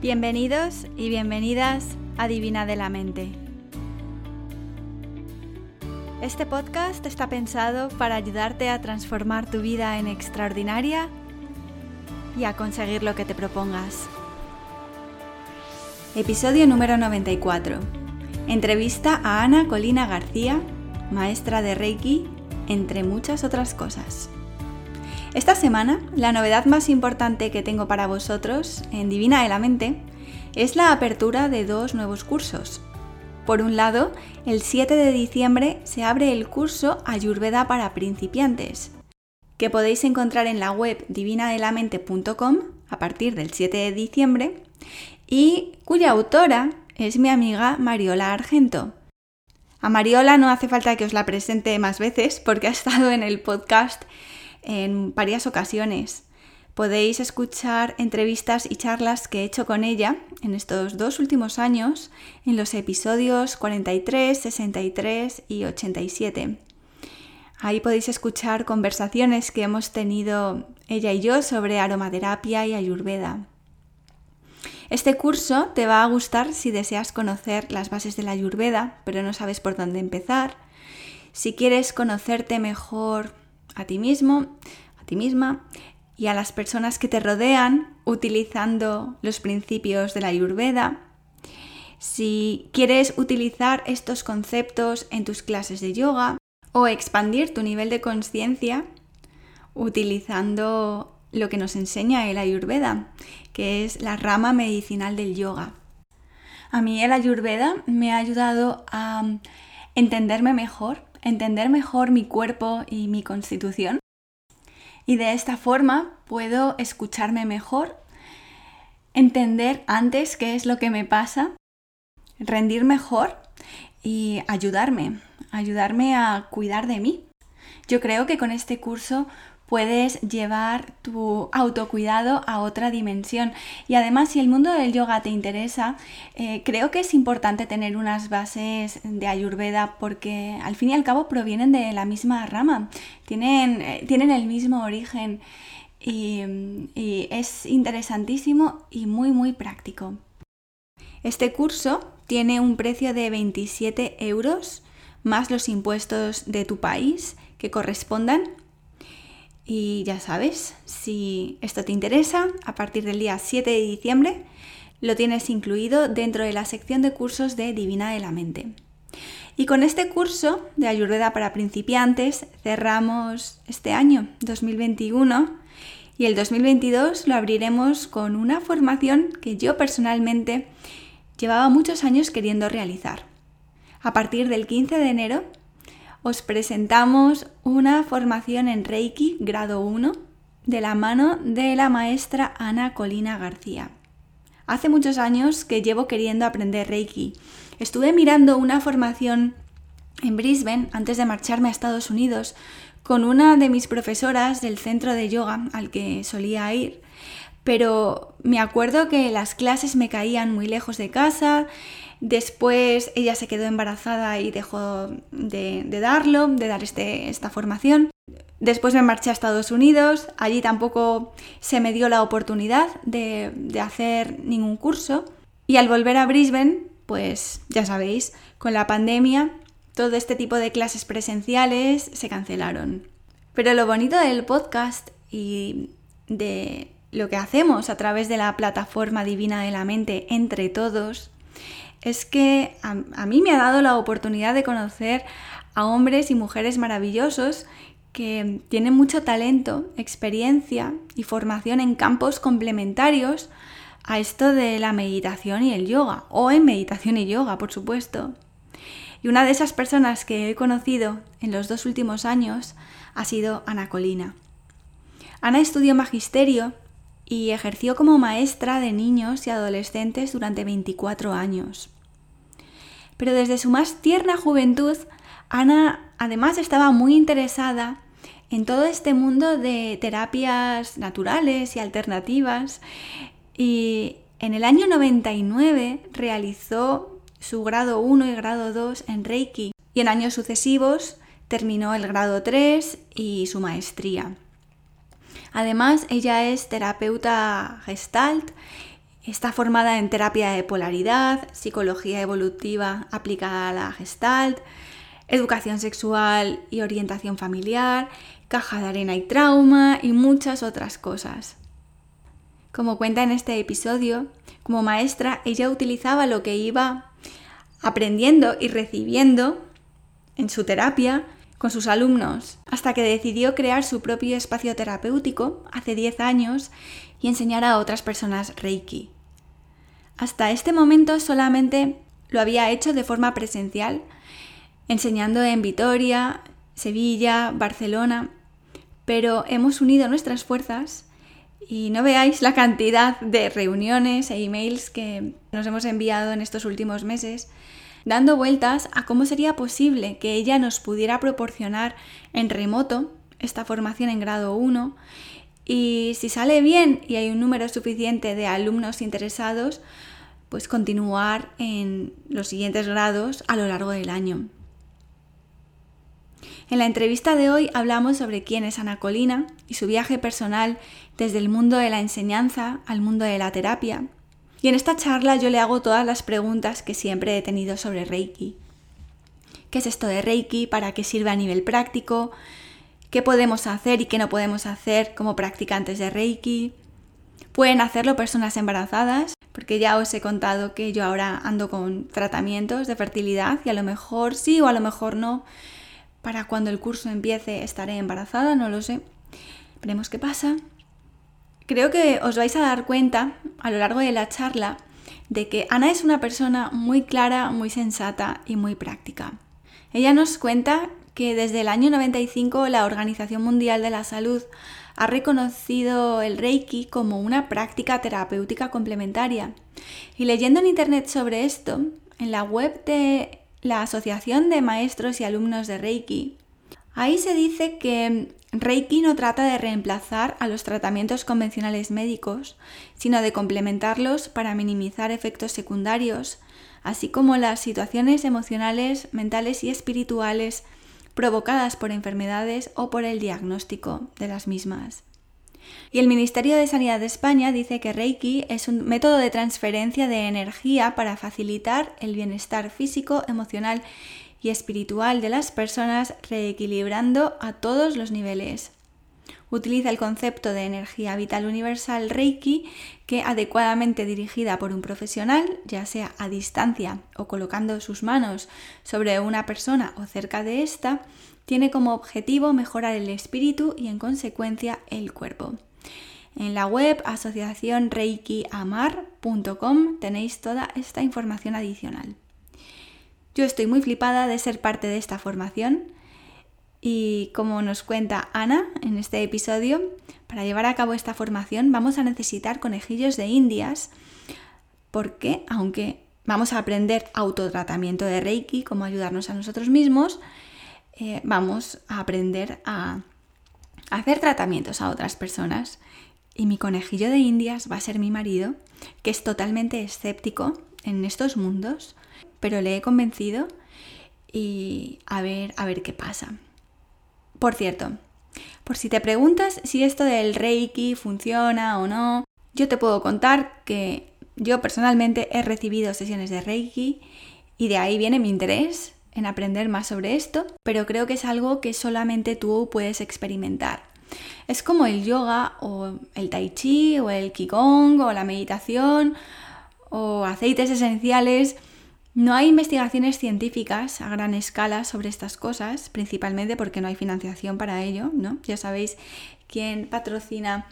Bienvenidos y bienvenidas a Divina de la Mente. Este podcast está pensado para ayudarte a transformar tu vida en extraordinaria y a conseguir lo que te propongas. Episodio número 94. Entrevista a Ana Colina García, maestra de Reiki, entre muchas otras cosas. Esta semana, la novedad más importante que tengo para vosotros en Divina de la Mente es la apertura de dos nuevos cursos. Por un lado, el 7 de diciembre se abre el curso Ayurveda para principiantes, que podéis encontrar en la web divinadelamente.com a partir del 7 de diciembre y cuya autora es mi amiga Mariola Argento. A Mariola no hace falta que os la presente más veces porque ha estado en el podcast en varias ocasiones. Podéis escuchar entrevistas y charlas que he hecho con ella en estos dos últimos años en los episodios 43, 63 y 87. Ahí podéis escuchar conversaciones que hemos tenido ella y yo sobre aromaterapia y ayurveda. Este curso te va a gustar si deseas conocer las bases de la ayurveda, pero no sabes por dónde empezar. Si quieres conocerte mejor a ti mismo, a ti misma y a las personas que te rodean utilizando los principios de la Ayurveda. Si quieres utilizar estos conceptos en tus clases de yoga o expandir tu nivel de conciencia utilizando lo que nos enseña el Ayurveda, que es la rama medicinal del yoga. A mí el Ayurveda me ha ayudado a entenderme mejor, entender mejor mi cuerpo y mi constitución. Y de esta forma puedo escucharme mejor, entender antes qué es lo que me pasa, rendir mejor y ayudarme, ayudarme a cuidar de mí. Yo creo que con este curso puedes llevar tu autocuidado a otra dimensión. Y además, si el mundo del yoga te interesa, eh, creo que es importante tener unas bases de ayurveda porque al fin y al cabo provienen de la misma rama, tienen, eh, tienen el mismo origen y, y es interesantísimo y muy, muy práctico. Este curso tiene un precio de 27 euros más los impuestos de tu país que correspondan y ya sabes, si esto te interesa, a partir del día 7 de diciembre lo tienes incluido dentro de la sección de cursos de Divina de la Mente. Y con este curso de Ayurveda para principiantes cerramos este año 2021 y el 2022 lo abriremos con una formación que yo personalmente llevaba muchos años queriendo realizar. A partir del 15 de enero os presentamos una formación en Reiki grado 1 de la mano de la maestra Ana Colina García. Hace muchos años que llevo queriendo aprender Reiki. Estuve mirando una formación en Brisbane antes de marcharme a Estados Unidos con una de mis profesoras del centro de yoga al que solía ir, pero me acuerdo que las clases me caían muy lejos de casa, Después ella se quedó embarazada y dejó de, darlo, de dar este, esta formación. Después me marché a Estados Unidos, allí tampoco se me dio la oportunidad de, de hacer ningún curso. Y al volver a Brisbane, pues ya sabéis, con la pandemia, todo este tipo de clases presenciales se cancelaron. Pero lo bonito del podcast y de lo que hacemos a través de la plataforma divina de la mente entre todos es que a, mí me ha dado la oportunidad de conocer a hombres y mujeres maravillosos que tienen mucho talento, experiencia y formación en campos complementarios a esto de la meditación y el yoga, o en meditación y yoga, por supuesto. Y una de esas personas que he conocido en los dos últimos años ha sido Ana Colina. Ana estudió magisterio y ejerció como maestra de niños y adolescentes durante 24 años. Pero desde su más tierna juventud, Ana además estaba muy interesada en todo este mundo de terapias naturales y alternativas y en el año 99 realizó su grado 1 y grado 2 en Reiki y en años sucesivos terminó el grado 3 y su maestría. Además, ella es terapeuta gestalt Está formada en terapia de polaridad, psicología evolutiva aplicada a la gestalt, educación sexual y orientación familiar, caja de arena y trauma y muchas otras cosas. Como cuenta en este episodio, como maestra ella utilizaba lo que iba aprendiendo y recibiendo en su terapia con sus alumnos, hasta que decidió crear su propio espacio terapéutico hace 10 años y enseñar a otras personas Reiki. Hasta este momento solamente lo había hecho de forma presencial, enseñando en Vitoria, Sevilla, Barcelona, pero hemos unido nuestras fuerzas y no veáis la cantidad de reuniones e emails que nos hemos enviado en estos últimos meses dando vueltas a cómo sería posible que ella nos pudiera proporcionar en remoto esta formación en grado 1 y si sale bien y hay un número suficiente de alumnos interesados, pues continuar en los siguientes grados a lo largo del año. En la entrevista de hoy hablamos sobre quién es Ana Colina y su viaje personal desde el mundo de la enseñanza al mundo de la terapia y en esta charla yo le hago todas las preguntas que siempre he tenido sobre Reiki. ¿Qué es esto de Reiki? ¿Para qué sirve a nivel práctico? ¿Qué podemos hacer y qué no podemos hacer como practicantes de Reiki? ¿Pueden hacerlo personas embarazadas? Porque ya os he contado que yo ahora ando con tratamientos de fertilidad y a lo mejor sí o a lo mejor no. Para cuando el curso empiece estaré embarazada, no lo sé. Veremos qué pasa. Creo que os vais a dar cuenta a lo largo de la charla de que Ana es una persona muy clara, muy sensata y muy práctica. Ella nos cuenta que desde el año 95 la Organización Mundial de la Salud ha reconocido el Reiki como una práctica terapéutica complementaria. Y leyendo en Internet sobre esto, en la web de la Asociación de Maestros y Alumnos de Reiki, ahí se dice que Reiki no trata de reemplazar a los tratamientos convencionales médicos, sino de complementarlos para minimizar efectos secundarios, así como las situaciones emocionales, mentales y espirituales provocadas por enfermedades o por el diagnóstico de las mismas. Y el Ministerio de Sanidad de España dice que Reiki es un método de transferencia de energía para facilitar el bienestar físico, emocional y espiritual de las personas reequilibrando a todos los niveles. Utiliza el concepto de energía vital universal Reiki que adecuadamente dirigida por un profesional, ya sea a distancia o colocando sus manos sobre una persona o cerca de ésta, tiene como objetivo mejorar el espíritu y en consecuencia el cuerpo. En la web asociacionreikiamar.com tenéis toda esta información adicional. Yo estoy muy flipada de ser parte de esta formación y como nos cuenta Ana en este episodio, para llevar a cabo esta formación vamos a necesitar conejillos de indias porque aunque vamos a aprender autotratamiento de Reiki, cómo ayudarnos a nosotros mismos, eh, vamos a aprender a hacer tratamientos a otras personas. Y mi conejillo de indias va a ser mi marido, que es totalmente escéptico en estos mundos pero le he convencido y a ver, a ver qué pasa. Por cierto, por si te preguntas si esto del Reiki funciona o no, yo te puedo contar que yo personalmente he recibido sesiones de Reiki y de ahí viene mi interés en aprender más sobre esto, pero creo que es algo que solamente tú puedes experimentar. Es como el yoga o el tai chi o el qigong o la meditación o aceites esenciales no hay investigaciones científicas a gran escala sobre estas cosas, principalmente porque no hay financiación para ello, ¿no? Ya sabéis quién patrocina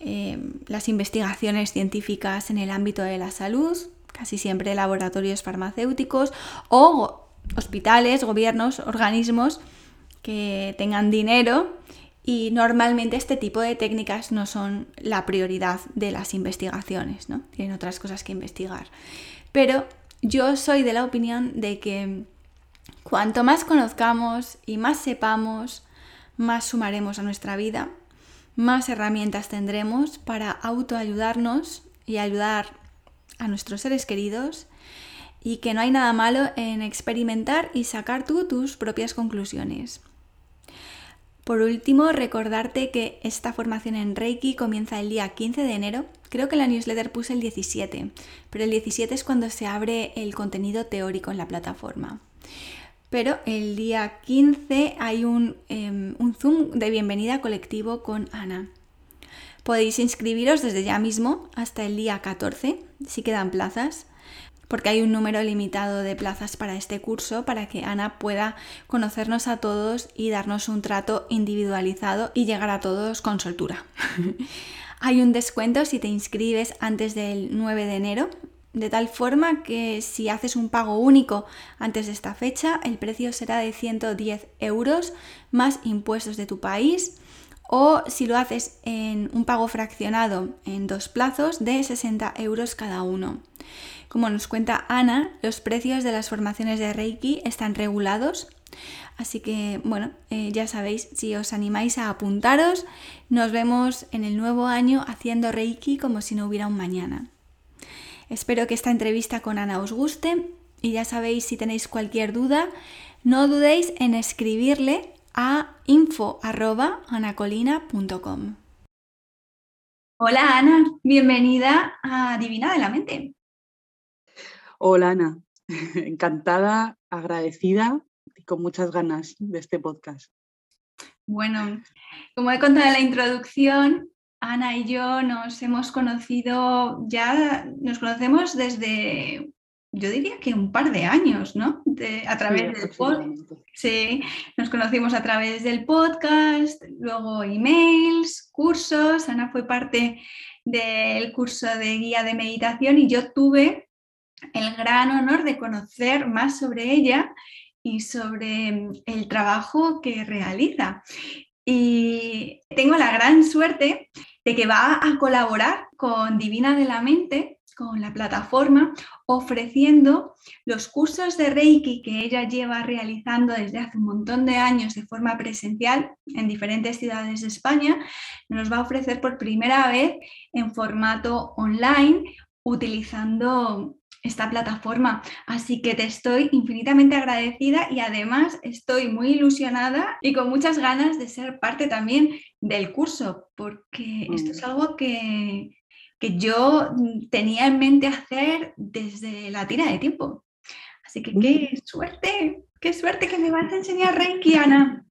eh, las investigaciones científicas en el ámbito de la salud, casi siempre laboratorios farmacéuticos o hospitales, gobiernos, organismos que tengan dinero y normalmente este tipo de técnicas no son la prioridad de las investigaciones, ¿no? Tienen otras cosas que investigar. Pero yo soy de la opinión de que cuanto más conozcamos y más sepamos, más sumaremos a nuestra vida, más herramientas tendremos para autoayudarnos y ayudar a nuestros seres queridos y que no hay nada malo en experimentar y sacar tú tus propias conclusiones. Por último, recordarte que esta formación en Reiki comienza el día 15 de enero Creo que la newsletter puse el 17, pero el 17 es cuando se abre el contenido teórico en la plataforma. Pero el día 15 hay un, em, un Zoom de bienvenida colectivo con Ana. Podéis inscribiros desde ya mismo hasta el día 14, si quedan plazas porque hay un número limitado de plazas para este curso para que Ana pueda conocernos a todos y darnos un trato individualizado y llegar a todos con soltura. hay un descuento si te inscribes antes del 9 de enero, de tal forma que si haces un pago único antes de esta fecha, el precio será de 110 euros más impuestos de tu país o si lo haces en un pago fraccionado en dos plazos de 60 euros cada uno. Como nos cuenta Ana, los precios de las formaciones de Reiki están regulados, así que bueno, eh, ya sabéis, si os animáis a apuntaros, nos vemos en el nuevo año haciendo Reiki como si no hubiera un mañana. Espero que esta entrevista con Ana os guste y ya sabéis si tenéis cualquier duda, no dudéis en escribirle a info.anacolina.com. Hola Ana, bienvenida a Divina de la Mente. Hola Ana, encantada, agradecida y con muchas ganas de este podcast. Bueno, como he contado en la introducción, Ana y yo nos hemos conocido ya, nos conocemos desde, yo diría que un par de años, ¿no? a través del podcast. Sí, nos conocimos a través del podcast, luego emails, cursos. Ana fue parte del curso de guía de meditación y yo tuve el gran honor de conocer más sobre ella y sobre mm, el trabajo que realiza. Y tengo la gran suerte de que va a colaborar con Divina de la Mente, con la plataforma, ofreciendo los cursos de Reiki que ella lleva realizando desde hace un montón de años de forma presencial en diferentes ciudades de España. Nos va a ofrecer por primera vez en formato online utilizando esta plataforma. Así que te estoy infinitamente agradecida y además estoy muy ilusionada y con muchas ganas de ser parte también del curso, porque esto es algo que, que yo tenía en mente hacer desde la tira de tiempo. Así que qué suerte, qué suerte que me vas a enseñar Reiki, Ana.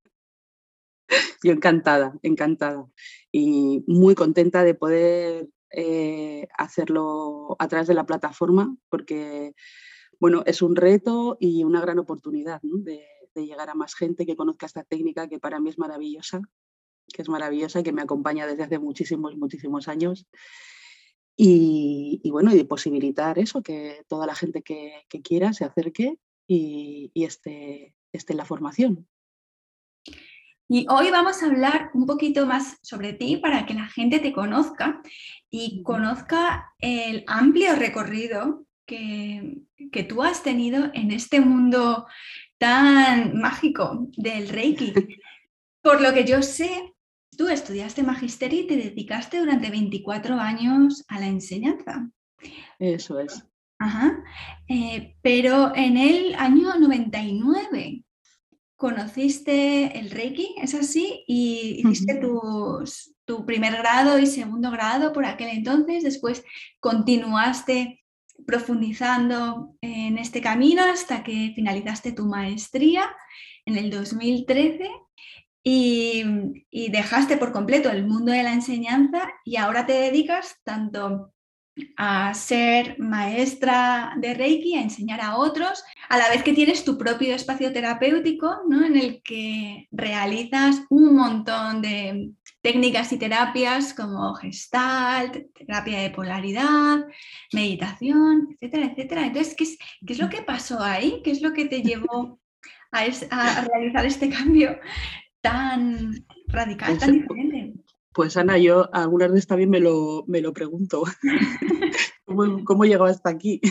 Yo encantada, encantada y muy contenta de poder eh, hacerlo a través de la plataforma porque bueno, es un reto y una gran oportunidad de, llegar a más gente que conozca esta técnica que para mí es maravillosa, que es maravillosa y que me acompaña desde hace muchísimos, muchísimos años. Y, bueno, y posibilitar eso, que toda la gente que, quiera se acerque y, y esté, esté en la formación. Y hoy vamos a hablar un poquito más sobre ti para que la gente te conozca y conozca el amplio recorrido que, que tú has tenido en este mundo tan mágico del Reiki. Por lo que yo sé, tú estudiaste magisterio y te dedicaste durante 24 años a la enseñanza. Eso es. Ajá. Eh, pero en el año 99 conociste el Reiki, ¿es así? Y hiciste tu primer grado y segundo grado por aquel entonces, después continuaste profundizando en este camino hasta que finalizaste tu maestría en el 2013 y, y, dejaste por completo el mundo de la enseñanza y ahora te dedicas tanto a ser maestra de Reiki, a enseñar a otros, a la vez que tienes tu propio espacio terapéutico, ¿no? en el que realizas un montón de técnicas y terapias como gestalt, terapia de polaridad, meditación, etcétera, etcétera. Entonces, ¿qué es, qué es lo que pasó ahí? ¿Qué es lo que te llevó a, a realizar este cambio tan radical, tan diferente? Pues Ana, yo algunas veces también me lo, me lo pregunto. ¿Cómo, ¿Cómo he llegado hasta aquí?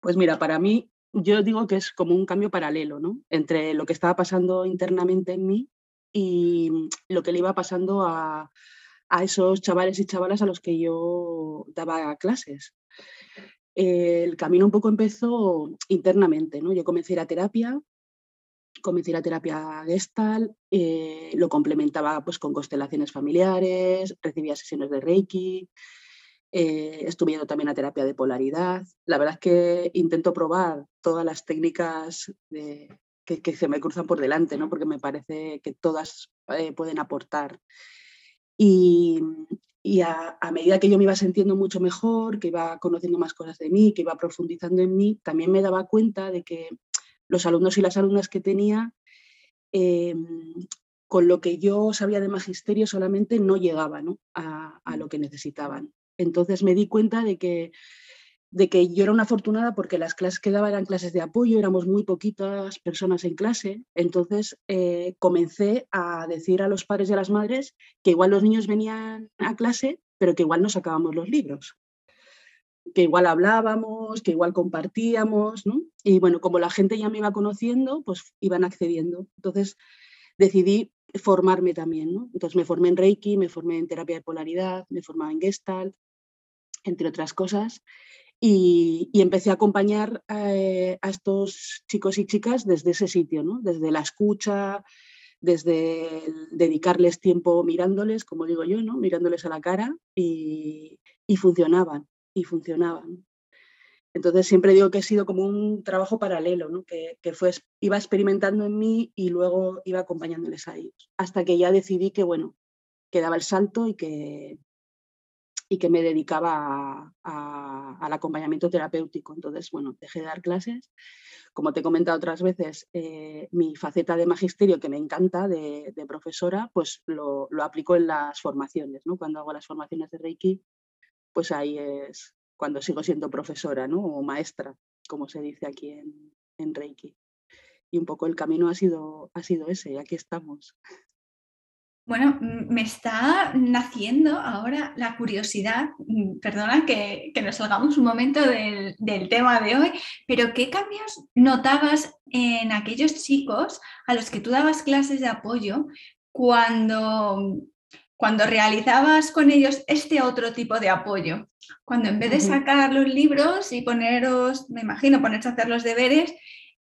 pues mira, para mí, yo digo que es como un cambio paralelo, ¿no? Entre lo que estaba pasando internamente en mí y lo que le iba pasando a, a esos chavales y chavalas a los que yo daba clases. El camino un poco empezó internamente, ¿no? Yo comencé a ir a terapia, comencé la terapia gestal, eh, lo complementaba pues, con constelaciones familiares, recibía sesiones de Reiki Eh, estuve yendo también a terapia de polaridad. La verdad es que intento probar todas las técnicas que, se me cruzan por delante, ¿no? porque me parece que todas eh, pueden aportar. Y, a, medida que yo me iba sintiendo mucho mejor, que iba conociendo más cosas de mí, que iba profundizando en mí, también me daba cuenta de que los alumnos y las alumnas que tenía, em, con lo que yo sabía de magisterio solamente no llegaba A, a, lo que necesitaban. Entonces me di cuenta de que, de que yo era una afortunada porque las clases que daba eran clases de apoyo, éramos muy poquitas personas en clase. Entonces eh, comencé a decir a los padres y a las madres que igual los niños venían a clase, pero que igual no sacábamos los libros que igual hablábamos, que igual compartíamos, ¿no? Y bueno, como la gente ya me iba conociendo, pues iban accediendo. Entonces decidí formarme también, ¿no? Entonces me formé en Reiki, me formé en terapia de polaridad, me formaba en Gestalt, entre otras cosas. Y, empecé a acompañar eh, a estos chicos y chicas desde ese sitio, ¿no? desde la escucha, desde dedicarles tiempo mirándoles, como digo yo, ¿no? mirándoles a la cara y, funcionaban, y funcionaban. Entonces siempre digo que ha sido como un trabajo paralelo, que, que fue, iba experimentando en mí y luego iba acompañándoles a ellos, hasta que ya decidí que, bueno, que daba el salto y que, y que me dedicaba al acompañamiento terapéutico. Entonces, bueno, dejé de dar clases. Como te he comentado otras veces, eh, mi faceta de magisterio, que me encanta, de, profesora, pues lo, aplico en las formaciones. ¿no? Cuando hago las formaciones de Reiki, pues ahí es cuando sigo siendo profesora ¿no? o maestra, como se dice aquí en, en Reiki. Y un poco el camino ha sido, ha sido ese, y aquí estamos. Bueno, me está naciendo ahora la curiosidad, mm, perdona que, nos salgamos un momento del, tema de hoy, pero ¿qué cambios notabas en aquellos chicos a los que tú dabas clases de apoyo cuando, cuando realizabas con ellos este otro tipo de apoyo? Cuando en vez de sacar los libros y poneros, me imagino, ponerse a hacer los deberes,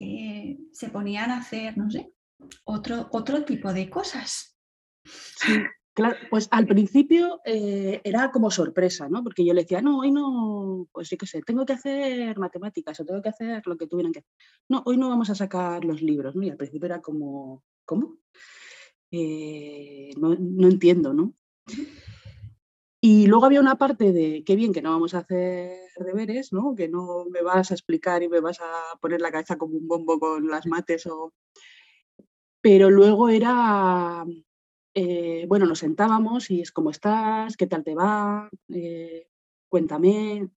eh, se ponían a hacer, no sé, otro, otro tipo de cosas. Sí, claro, pues al principio eh, era como sorpresa, ¿no? Porque yo le decía, no, hoy no, pues sí que sé, tengo que hacer matemáticas o tengo que hacer lo que tuvieran que hacer. No, hoy no vamos a sacar los libros, ¿no? Y al principio era como, ¿cómo? Eh, no, no, entiendo, ¿no? Y luego había una parte de, qué bien que no vamos a hacer deberes, ¿no? Que no me vas a explicar y me vas a poner la cabeza como un bombo con las mates o... Pero luego era, eh, bueno, nos sentábamos y es cómo estás, qué tal te va, eh, cuéntame.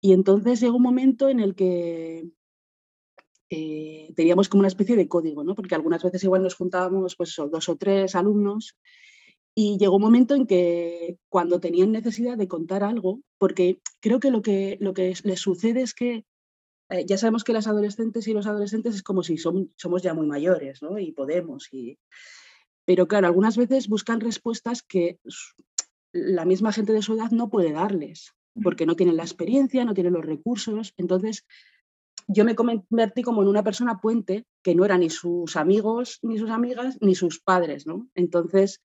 Y entonces llegó un momento en el que eh, teníamos como una especie de código, ¿no? porque algunas veces igual nos juntábamos pues, dos o tres alumnos y llegó un momento en que cuando tenían necesidad de contar algo, porque creo que lo que, lo que les sucede es que ya sabemos que las adolescentes y los adolescentes es como si somos ya muy mayores ¿no? y podemos. Y, pero claro, algunas veces buscan respuestas que la misma gente de su edad no puede darles, porque no tienen la experiencia, no tienen los recursos. Entonces, yo me convertí como en una persona puente que no eran ni sus amigos, ni sus amigas, ni sus padres, ¿no? Entonces,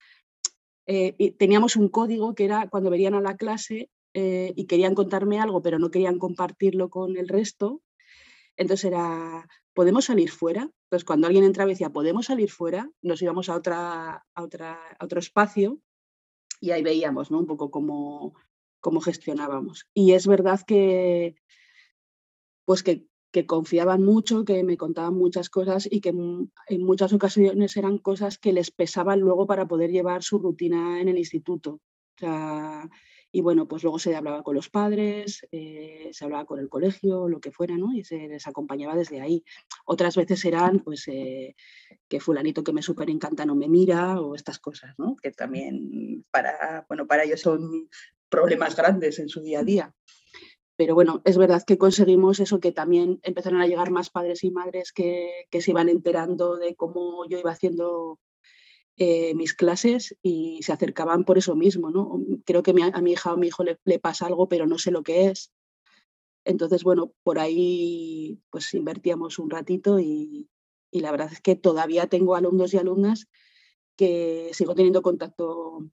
eh, teníamos un código que era cuando venían a la clase eh, y querían contarme algo, pero no querían compartirlo con el resto. Entonces era, ¿podemos salir fuera? Entonces, cuando alguien entraba y decía, ¿podemos salir fuera? Nos íbamos a, otra, a, otra, otro espacio y ahí veíamos ¿no? un poco cómo, cómo gestionábamos. Y es verdad que, pues que, que, confiaban mucho, que me contaban muchas cosas y que en muchas ocasiones eran cosas que les pesaban luego para poder llevar su rutina en el instituto. Y bueno, pues luego se hablaba con los padres, eh, se hablaba con el colegio, lo que fuera, ¿no? Y se les acompañaba desde ahí. Otras veces eran, pues, eh, que fulanito que me súper encanta no me mira o estas cosas, ¿no? Que también para, bueno, para ellos son problemas grandes en su día a día. Pero bueno, es verdad que conseguimos eso, que también empezaron a llegar más padres y madres que, que se iban enterando de cómo yo iba haciendo eh, mis clases y se acercaban por eso mismo, ¿no? Creo que a mi hija o a mi hijo le, pasa algo, pero no sé lo que es. Entonces, bueno, por ahí pues invertíamos un ratito y, la verdad es que todavía tengo alumnos y alumnas que sigo teniendo contacto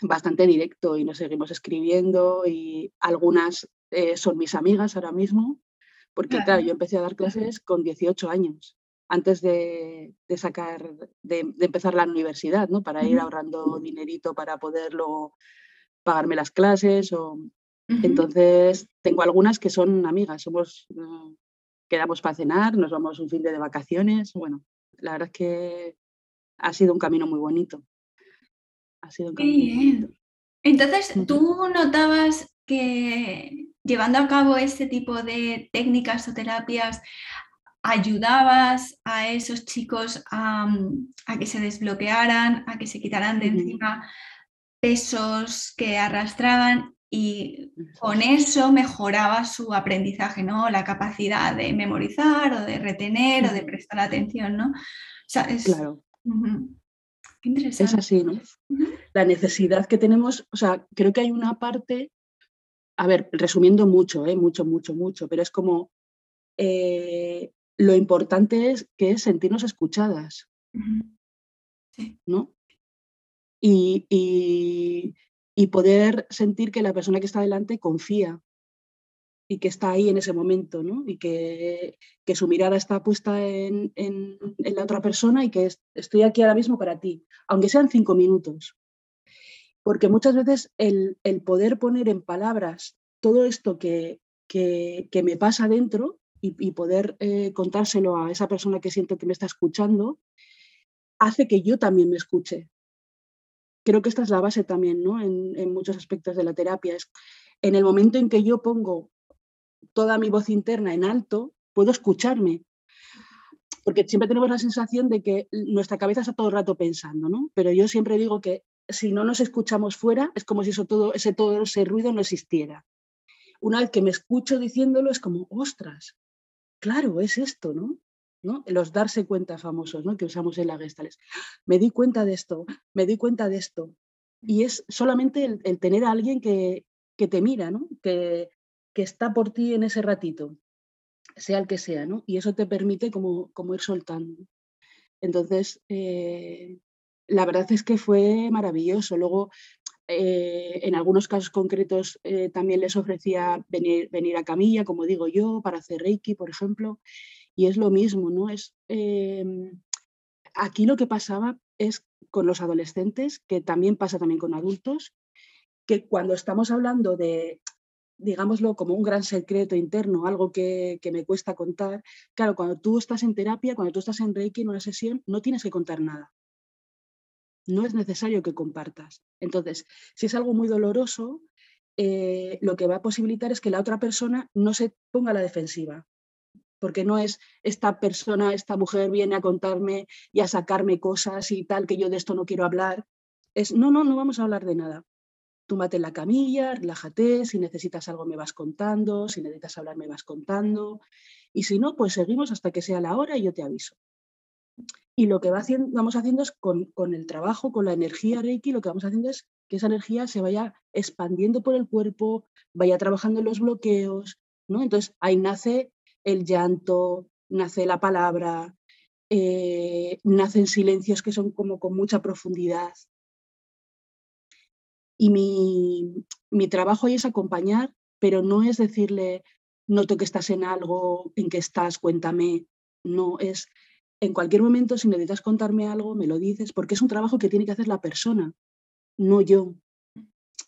bastante directo y nos seguimos escribiendo y algunas eh, son mis amigas ahora mismo, porque claro. yo empecé a dar clases con 18 años, antes de, sacar, de, empezar la universidad, ¿no? Para ir ahorrando dinerito para poderlo pagarme las clases o... Entonces, tengo algunas que son amigas, somos, eh, quedamos para cenar, nos vamos un fin de, vacaciones, bueno, la verdad es que ha sido un camino muy bonito. Ha sido un camino Entonces, ¿tú notabas que llevando a cabo este tipo de técnicas o terapias, ayudabas a esos chicos a, que se desbloquearan, a que se quitaran de encima pesos que arrastraban y con eso mejoraba su aprendizaje, ¿no? La capacidad de memorizar o de retener o de prestar atención, ¿no? Claro. Qué interesante. Es así, ¿no? La necesidad que tenemos, o sea, creo que hay una parte a ver, resumiendo mucho, ¿eh? mucho, mucho, mucho, pero es como eh, lo importante es que es sentirnos escuchadas, ¿no? Y, y, poder sentir que la persona que está delante confía y que está ahí en ese momento, ¿no? Y que, que su mirada está puesta en, en, en, la otra persona y que estoy aquí ahora mismo para ti, aunque sean cinco minutos porque muchas veces el, poder poner en palabras todo esto que, que, me pasa dentro y, poder eh, contárselo a esa persona que siento que me está escuchando, hace que yo también me escuche. Creo que esta es la base también, ¿no? En, en muchos aspectos de la terapia. Es en el momento en que yo pongo toda mi voz interna en alto, puedo escucharme, porque siempre tenemos la sensación de que nuestra cabeza está todo el rato pensando, ¿no? Pero yo siempre digo que si no nos escuchamos fuera, es como si eso todo, ese, todo ese ruido no existiera. Una vez que me escucho diciéndolo, es como, ostras, claro, es esto, ¿no? ¿No? Los darse cuenta famosos ¿no? que usamos en la Gestales. Me di cuenta de esto, me di cuenta de esto. Y es solamente el, tener a alguien que, que te mira, ¿no? que, que está por ti en ese ratito, sea el que sea, ¿no? y eso te permite como, como ir soltando. Entonces, eh, la verdad es que fue maravilloso. Luego, eh, en algunos casos concretos eh, también les ofrecía venir, venir, a camilla, como digo yo, para hacer Reiki, por ejemplo, y es lo mismo, ¿no? Es, em, aquí lo que pasaba es con los adolescentes, que también pasa también con adultos, que cuando estamos hablando de, digámoslo, como un gran secreto interno, algo que, que me cuesta contar, claro, cuando tú estás en terapia, cuando tú estás en Reiki, en una sesión, no tienes que contar nada no es necesario que compartas. Entonces, si es algo muy doloroso, eh, lo que va a posibilitar es que la otra persona no se ponga a la defensiva, porque no es esta persona, esta mujer viene a contarme y a sacarme cosas y tal, que yo de esto no quiero hablar. Es, no, no, no vamos a hablar de nada. Túmate en la camilla, relájate, si necesitas algo me vas contando, si necesitas hablar me vas contando, y si no, pues seguimos hasta que sea la hora y yo te aviso. Y lo que vamos haciendo es con, el trabajo, con la energía Reiki, lo que vamos haciendo es que esa energía se vaya expandiendo por el cuerpo, vaya trabajando en los bloqueos, ¿no? Entonces ahí nace el llanto, nace la palabra, eh, nacen silencios que son como con mucha profundidad. Y mi, mi trabajo ahí es acompañar, pero no es decirle, noto que estás en algo, en que estás, cuéntame. No, es en cualquier momento, si necesitas contarme algo, me lo dices, porque es un trabajo que tiene que hacer la persona, no yo.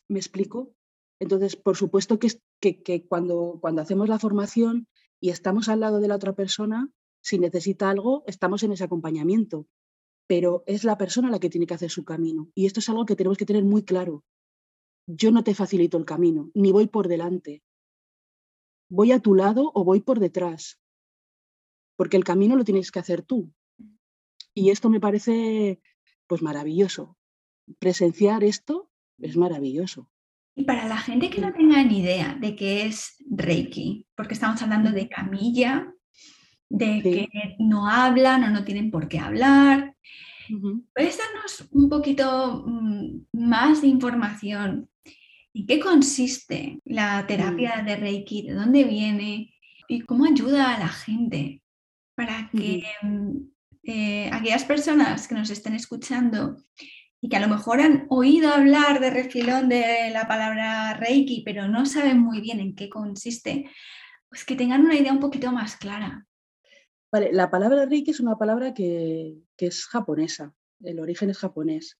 ¿Me explico? Entonces, por supuesto que, que, cuando, cuando hacemos la formación y estamos al lado de la otra persona, si necesita algo, estamos en ese acompañamiento, pero es la persona la que tiene que hacer su camino. Y esto es algo que tenemos que tener muy claro. Yo no te facilito el camino, ni voy por delante. Voy a tu lado o voy por detrás porque el camino lo tienes que hacer tú. Y esto me parece pues maravilloso. Presenciar esto es maravilloso. Y para la gente que no tenga ni idea de qué es Reiki, porque estamos hablando de camilla, de que no hablan o no tienen por qué hablar, ¿puedes darnos un poquito mm, más de información? ¿En qué consiste la terapia mm. de Reiki? ¿De dónde viene? ¿Y cómo ayuda a la gente? Para que mm, eh, aquellas personas que nos estén escuchando y que a lo mejor han oído hablar de refilón de la palabra Reiki, pero no saben muy bien en qué consiste, pues que tengan una idea un poquito más clara. Vale, la palabra Reiki es una palabra que, es japonesa, el origen es japonés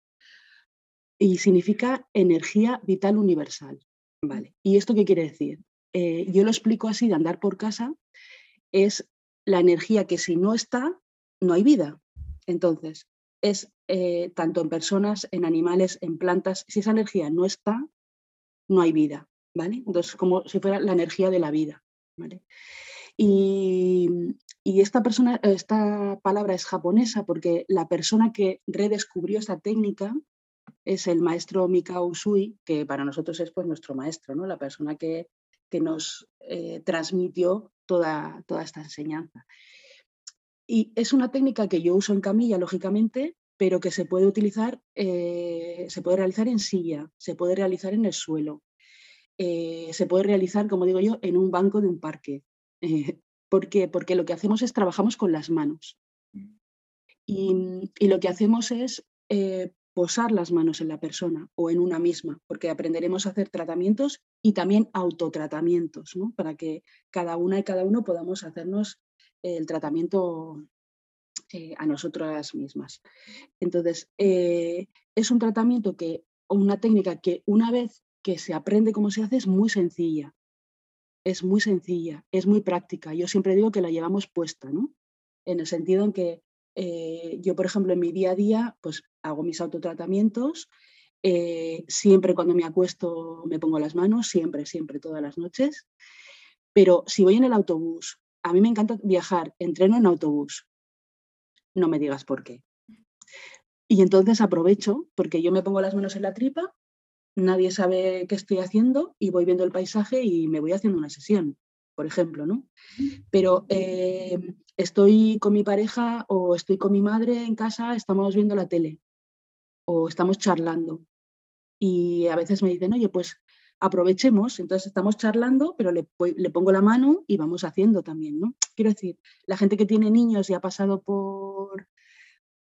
y significa energía vital universal. Vale, ¿y esto qué quiere decir? Eh, yo lo explico así de andar por casa, es la energía que si no está, no hay vida. Entonces, es eh, tanto en personas, en animales, en plantas, si esa energía no está, no hay vida, ¿vale? Entonces, como si fuera la energía de la vida, ¿vale? Y, esta, persona, esta palabra es japonesa porque la persona que redescubrió esta técnica es el maestro Mikao Usui, que para nosotros es pues, nuestro maestro, ¿no? la persona que, que nos eh, transmitió toda, toda esta enseñanza. Y es una técnica que yo uso en camilla, lógicamente, pero que se puede utilizar, eh, se puede realizar en silla, se puede realizar en el suelo, eh, se puede realizar, como digo yo, en un banco de un parque. Eh, ¿Por qué? Porque lo que hacemos es trabajamos con las manos. Y, lo que hacemos es posar las manos en la persona o en una misma, porque aprenderemos a hacer tratamientos y también autotratamientos, ¿no? para que cada una y cada uno podamos hacernos el tratamiento eh, a nosotras mismas. Entonces, eh, es un tratamiento que, o una técnica que una vez que se aprende cómo se hace es muy sencilla. Es muy sencilla, es muy práctica. Yo siempre digo que la llevamos puesta, ¿no? En el sentido en que eh, yo, por ejemplo, en mi día a día, pues hago mis autotratamientos. siempre cuando me acuesto me pongo las manos, siempre, siempre, todas las noches. Pero si voy en el autobús, a mí me encanta viajar, entreno en autobús, no me digas por qué. Y entonces aprovecho, porque yo me pongo las manos en la tripa, nadie sabe qué estoy haciendo y voy viendo el paisaje y me voy haciendo una sesión, por ejemplo, ¿no? Pero eh, estoy con mi pareja o estoy con mi madre en casa, estamos viendo la tele o estamos charlando. Y a veces me dicen, oye, pues aprovechemos, entonces estamos charlando, pero le, le, pongo la mano y vamos haciendo también, ¿no? Quiero decir, la gente que tiene niños y ha pasado por,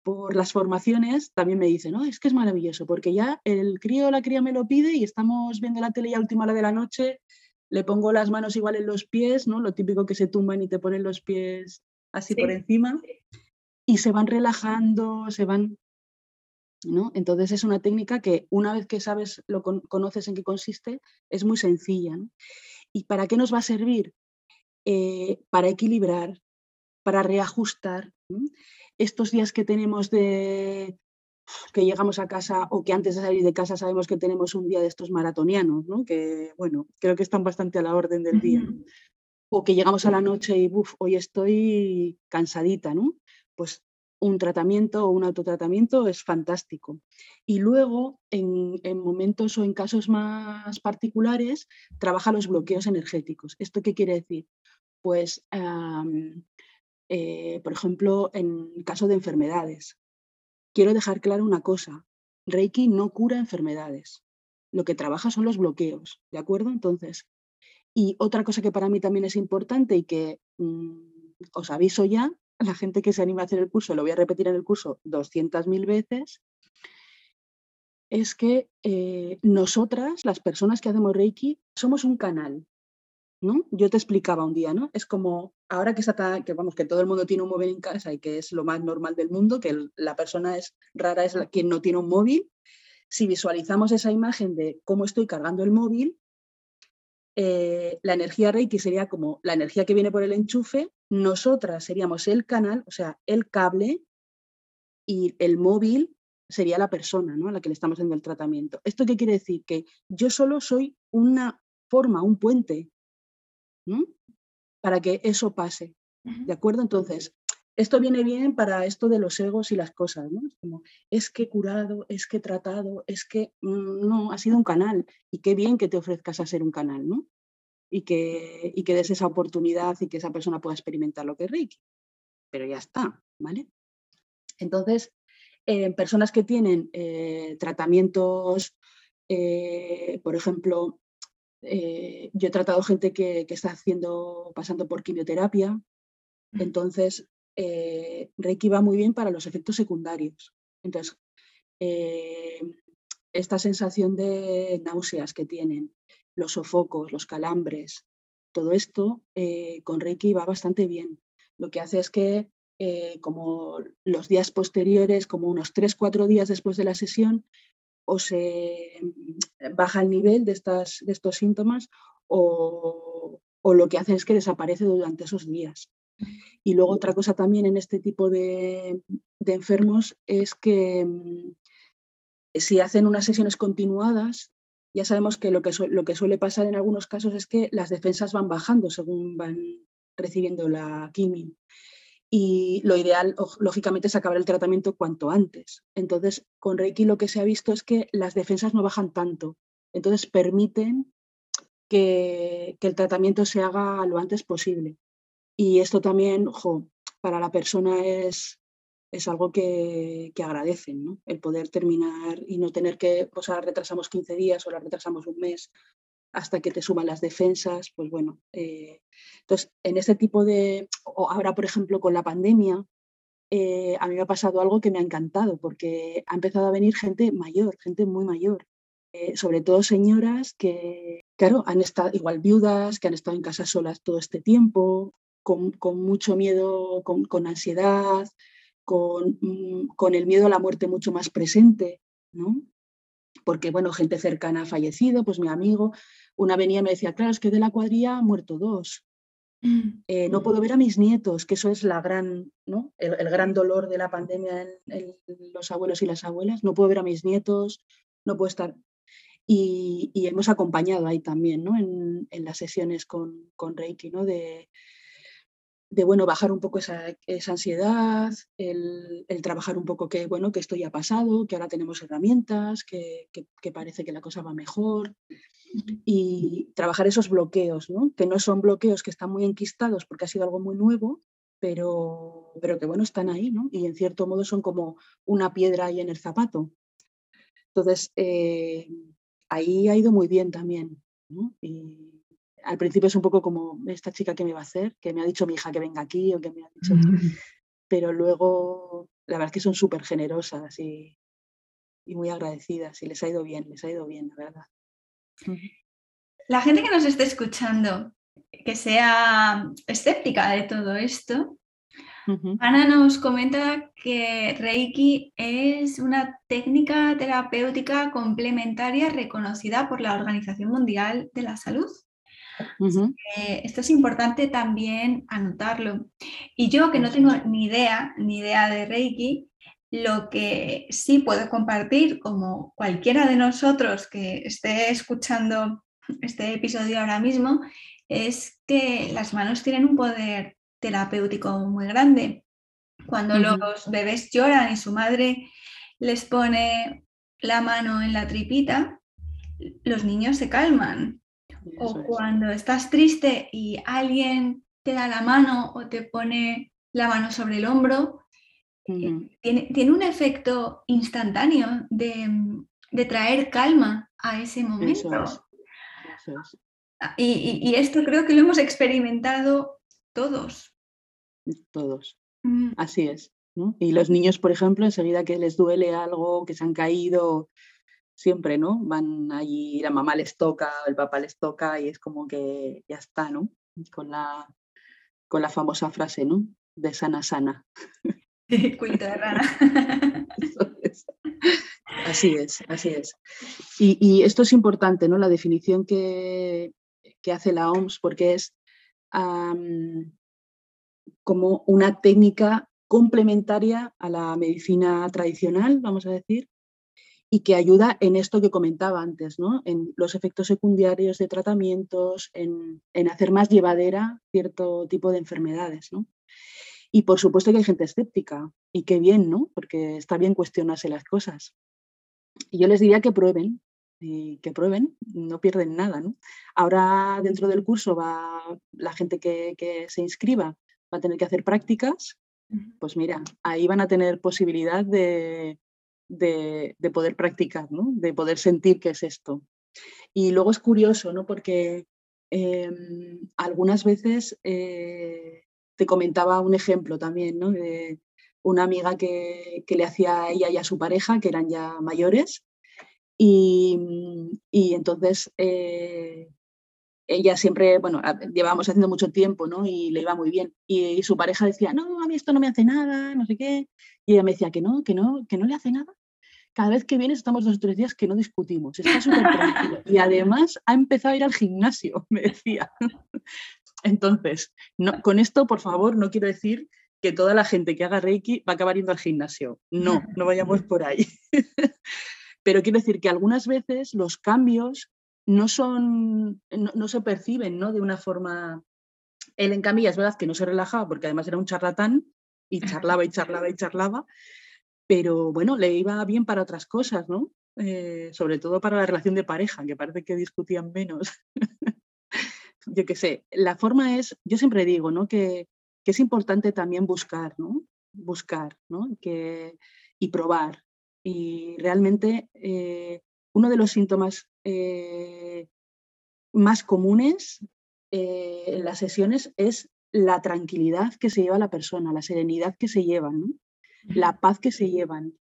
por las formaciones también me dice, no, es que es maravilloso, porque ya el crío o la cría me lo pide y estamos viendo la tele ya a última hora de la noche, le pongo las manos igual en los pies, ¿no? Lo típico que se tumban y te ponen los pies así por encima y se van relajando, se van entonces es una técnica que una vez que sabes, lo conoces en qué consiste, es muy sencilla. ¿Y para qué nos va a servir? Eh, para equilibrar, para reajustar. Estos días que tenemos de que llegamos a casa o que antes de salir de casa sabemos que tenemos un día de estos maratonianos, que bueno, creo que están bastante a la orden del día. O que llegamos a la noche y, uff, hoy estoy cansadita, ¿no? Pues un tratamiento o un autotratamiento es fantástico. Y luego, en, momentos o en casos más particulares, trabaja los bloqueos energéticos. ¿Esto qué quiere decir? Pues, eh, por ejemplo, en caso de enfermedades, quiero dejar claro una cosa. Reiki no cura enfermedades. Lo que trabaja son los bloqueos, ¿de acuerdo? Entonces, y otra cosa que para mí también es importante y que mm, os aviso ya, la gente que se anima a hacer el curso, lo voy a repetir en el curso 200.000 veces, es que eh, nosotras, las personas que hacemos Reiki, somos un canal. ¿no? Yo te explicaba un día, ¿no? Es como ahora que, está, que, vamos, que todo el mundo tiene un móvil en casa y que es lo más normal del mundo, que la persona es rara es quien no tiene un móvil. Si visualizamos esa imagen de cómo estoy cargando el móvil, eh, la energía Reiki sería como la energía que viene por el enchufe, nosotras seríamos el canal, o sea, el cable, y el móvil sería la persona ¿no? a la que le estamos haciendo el tratamiento. ¿Esto qué quiere decir? Que yo solo soy una forma, un puente, para que eso pase. ¿De acuerdo? Entonces, esto viene bien para esto de los egos y las cosas, ¿no? Es como, es que curado, es que tratado, es que mm, no, ha sido un canal y qué bien que te ofrezcas a ser un canal, ¿no? Y que, y que des esa oportunidad y que esa persona pueda experimentar lo que es Reiki. Pero ya está, ¿vale? Entonces, en personas que tienen eh, tratamientos, eh, por ejemplo, eh, yo he tratado gente que, que, está haciendo, pasando por quimioterapia, entonces eh, Reiki va muy bien para los efectos secundarios. Entonces, eh, esta sensación de náuseas que tienen, los sofocos, los calambres, todo esto eh, con Reiki va bastante bien. Lo que hace es que como los días posteriores, como unos 3-4 días después de la sesión, o se mm, baja el nivel de, estas, de estos síntomas o, lo que hace es que desaparece durante esos días. Y luego otra cosa también en este tipo de, enfermos es que mm, si hacen unas sesiones continuadas, ya sabemos que lo que, lo que suele pasar en algunos casos es que las defensas van bajando según van recibiendo la quimio. Y lo ideal, lógicamente, es acabar el tratamiento cuanto antes. Entonces, con Reiki lo que se ha visto es que las defensas no bajan tanto. Entonces, permiten que, el tratamiento se haga lo antes posible. Y esto también, para la persona es, es algo que, que agradecen, ¿no? El poder terminar y no tener que, pues ahora retrasamos 15 días o la retrasamos un mes hasta que te suban las defensas, pues bueno. Eh, entonces, en este tipo de, o ahora por ejemplo con la pandemia, eh, a mí me ha pasado algo que me ha encantado, porque ha empezado a venir gente mayor, gente muy mayor, eh, sobre todo señoras que, claro, han estado igual viudas, que han estado en casa solas todo este tiempo, con, con mucho miedo, con, con ansiedad, Mm, con, el miedo a la muerte mucho más presente, ¿no? Porque, bueno, gente cercana ha fallecido, pues mi amigo, una venía y me decía, claro, es que de la cuadrilla han muerto dos. Mm. Eh, no puedo ver a mis nietos, que eso es la gran, ¿no? el, gran dolor de la pandemia en, los abuelos y las abuelas. No puedo ver a mis nietos, no puedo estar. Y, hemos acompañado ahí también, ¿no? En, las sesiones con, con Reiki, ¿no? De, de bueno, bajar un poco esa, ansiedad, el, trabajar un poco que, bueno, que esto ya ha pasado, que ahora tenemos herramientas, que, parece que la cosa va mejor. Y trabajar esos bloqueos, ¿no? que no son bloqueos que están muy enquistados porque ha sido algo muy nuevo, pero, pero que bueno, están ahí, ¿no? Y en cierto modo son como una piedra ahí en el zapato. Entonces, eh, ahí ha ido muy bien también. ¿no? Al principio es un poco como esta chica que me va a hacer, que me ha dicho mi hija que venga aquí o que me ha dicho. Pero luego, la verdad es que son súper generosas y, muy agradecidas y les ha ido bien, les ha ido bien, la verdad. La gente que nos esté escuchando, que sea escéptica de todo esto, Ana nos comenta que Reiki es una técnica terapéutica complementaria reconocida por la Organización Mundial de la Salud. Esto es importante también anotarlo. Y yo que no tengo ni idea, ni idea de Reiki, lo que sí puedo compartir, como cualquiera de nosotros que esté escuchando este episodio ahora mismo, es que las manos tienen un poder terapéutico muy grande. Cuando los bebés lloran y su madre les pone la mano en la tripita, los niños se calman. O cuando estás triste y alguien te da la mano o te pone la mano sobre el hombro, eh, tiene, un efecto instantáneo de, traer calma a ese momento. Ah, y, esto creo que lo hemos experimentado todos. Todos. Mm. Así es. Y los niños, por ejemplo, enseguida que les duele algo, que se han caído, siempre, ¿no? Van allí, la mamá les toca, el papá les toca y es como que ya está, ¿no? Con la, con la famosa frase, ¿no? De sana, sana. Cuento de rana. Así es, así es. Y, esto es importante, ¿no? La definición que, que hace la OMS, porque es como una técnica complementaria a la medicina tradicional, vamos a decir, y que ayuda en esto que comentaba antes, ¿no? en los efectos secundarios de tratamientos, en, hacer más llevadera cierto tipo de enfermedades. ¿no? Y por supuesto que hay gente escéptica, y qué bien, ¿no? porque está bien cuestionarse las cosas. Y yo les diría que prueben, y que prueben, no pierden nada. ¿no? Ahora dentro del curso va la gente que, que se inscriba va a tener que hacer prácticas, pues mira, ahí van a tener posibilidad de, de, poder practicar, ¿no? de poder sentir qué es esto. Y luego es curioso, ¿no? porque em, algunas veces eh, te comentaba un ejemplo también, ¿no? de, una amiga que, le hacía a ella y a su pareja, que eran ya mayores. Y, entonces eh, ella siempre, bueno, llevábamos haciendo mucho tiempo, ¿no? Y le iba muy bien. Y, su pareja decía, no, a mí esto no me hace nada, no sé qué. Y ella me decía que no, que no, que no le hace nada. Cada vez que vienes estamos dos o tres días que no discutimos, está súper tranquilo. Y además ha empezado a ir al gimnasio, me decía. Entonces, no, con esto, por favor, no quiero decir que toda la gente que haga Reiki va a acabar yendo al gimnasio. No, no vayamos por ahí. Pero quiero decir que algunas veces los cambios no son, no, se perciben ¿no? de una forma. Él, en cambio, es verdad que no se relajaba porque además era un charlatán y charlaba y charlaba y charlaba, pero bueno, le iba bien para otras cosas, ¿no? Eh, sobre todo para la relación de pareja, que parece que discutían menos. yo qué sé, la forma es, yo siempre digo, ¿no? Que, es importante también buscar, ¿no? Buscar, ¿no? Que, y probar. Y realmente eh, uno de los síntomas eh, más comunes en las sesiones es la tranquilidad que se lleva la persona, la serenidad que se llevan, la paz que se llevan.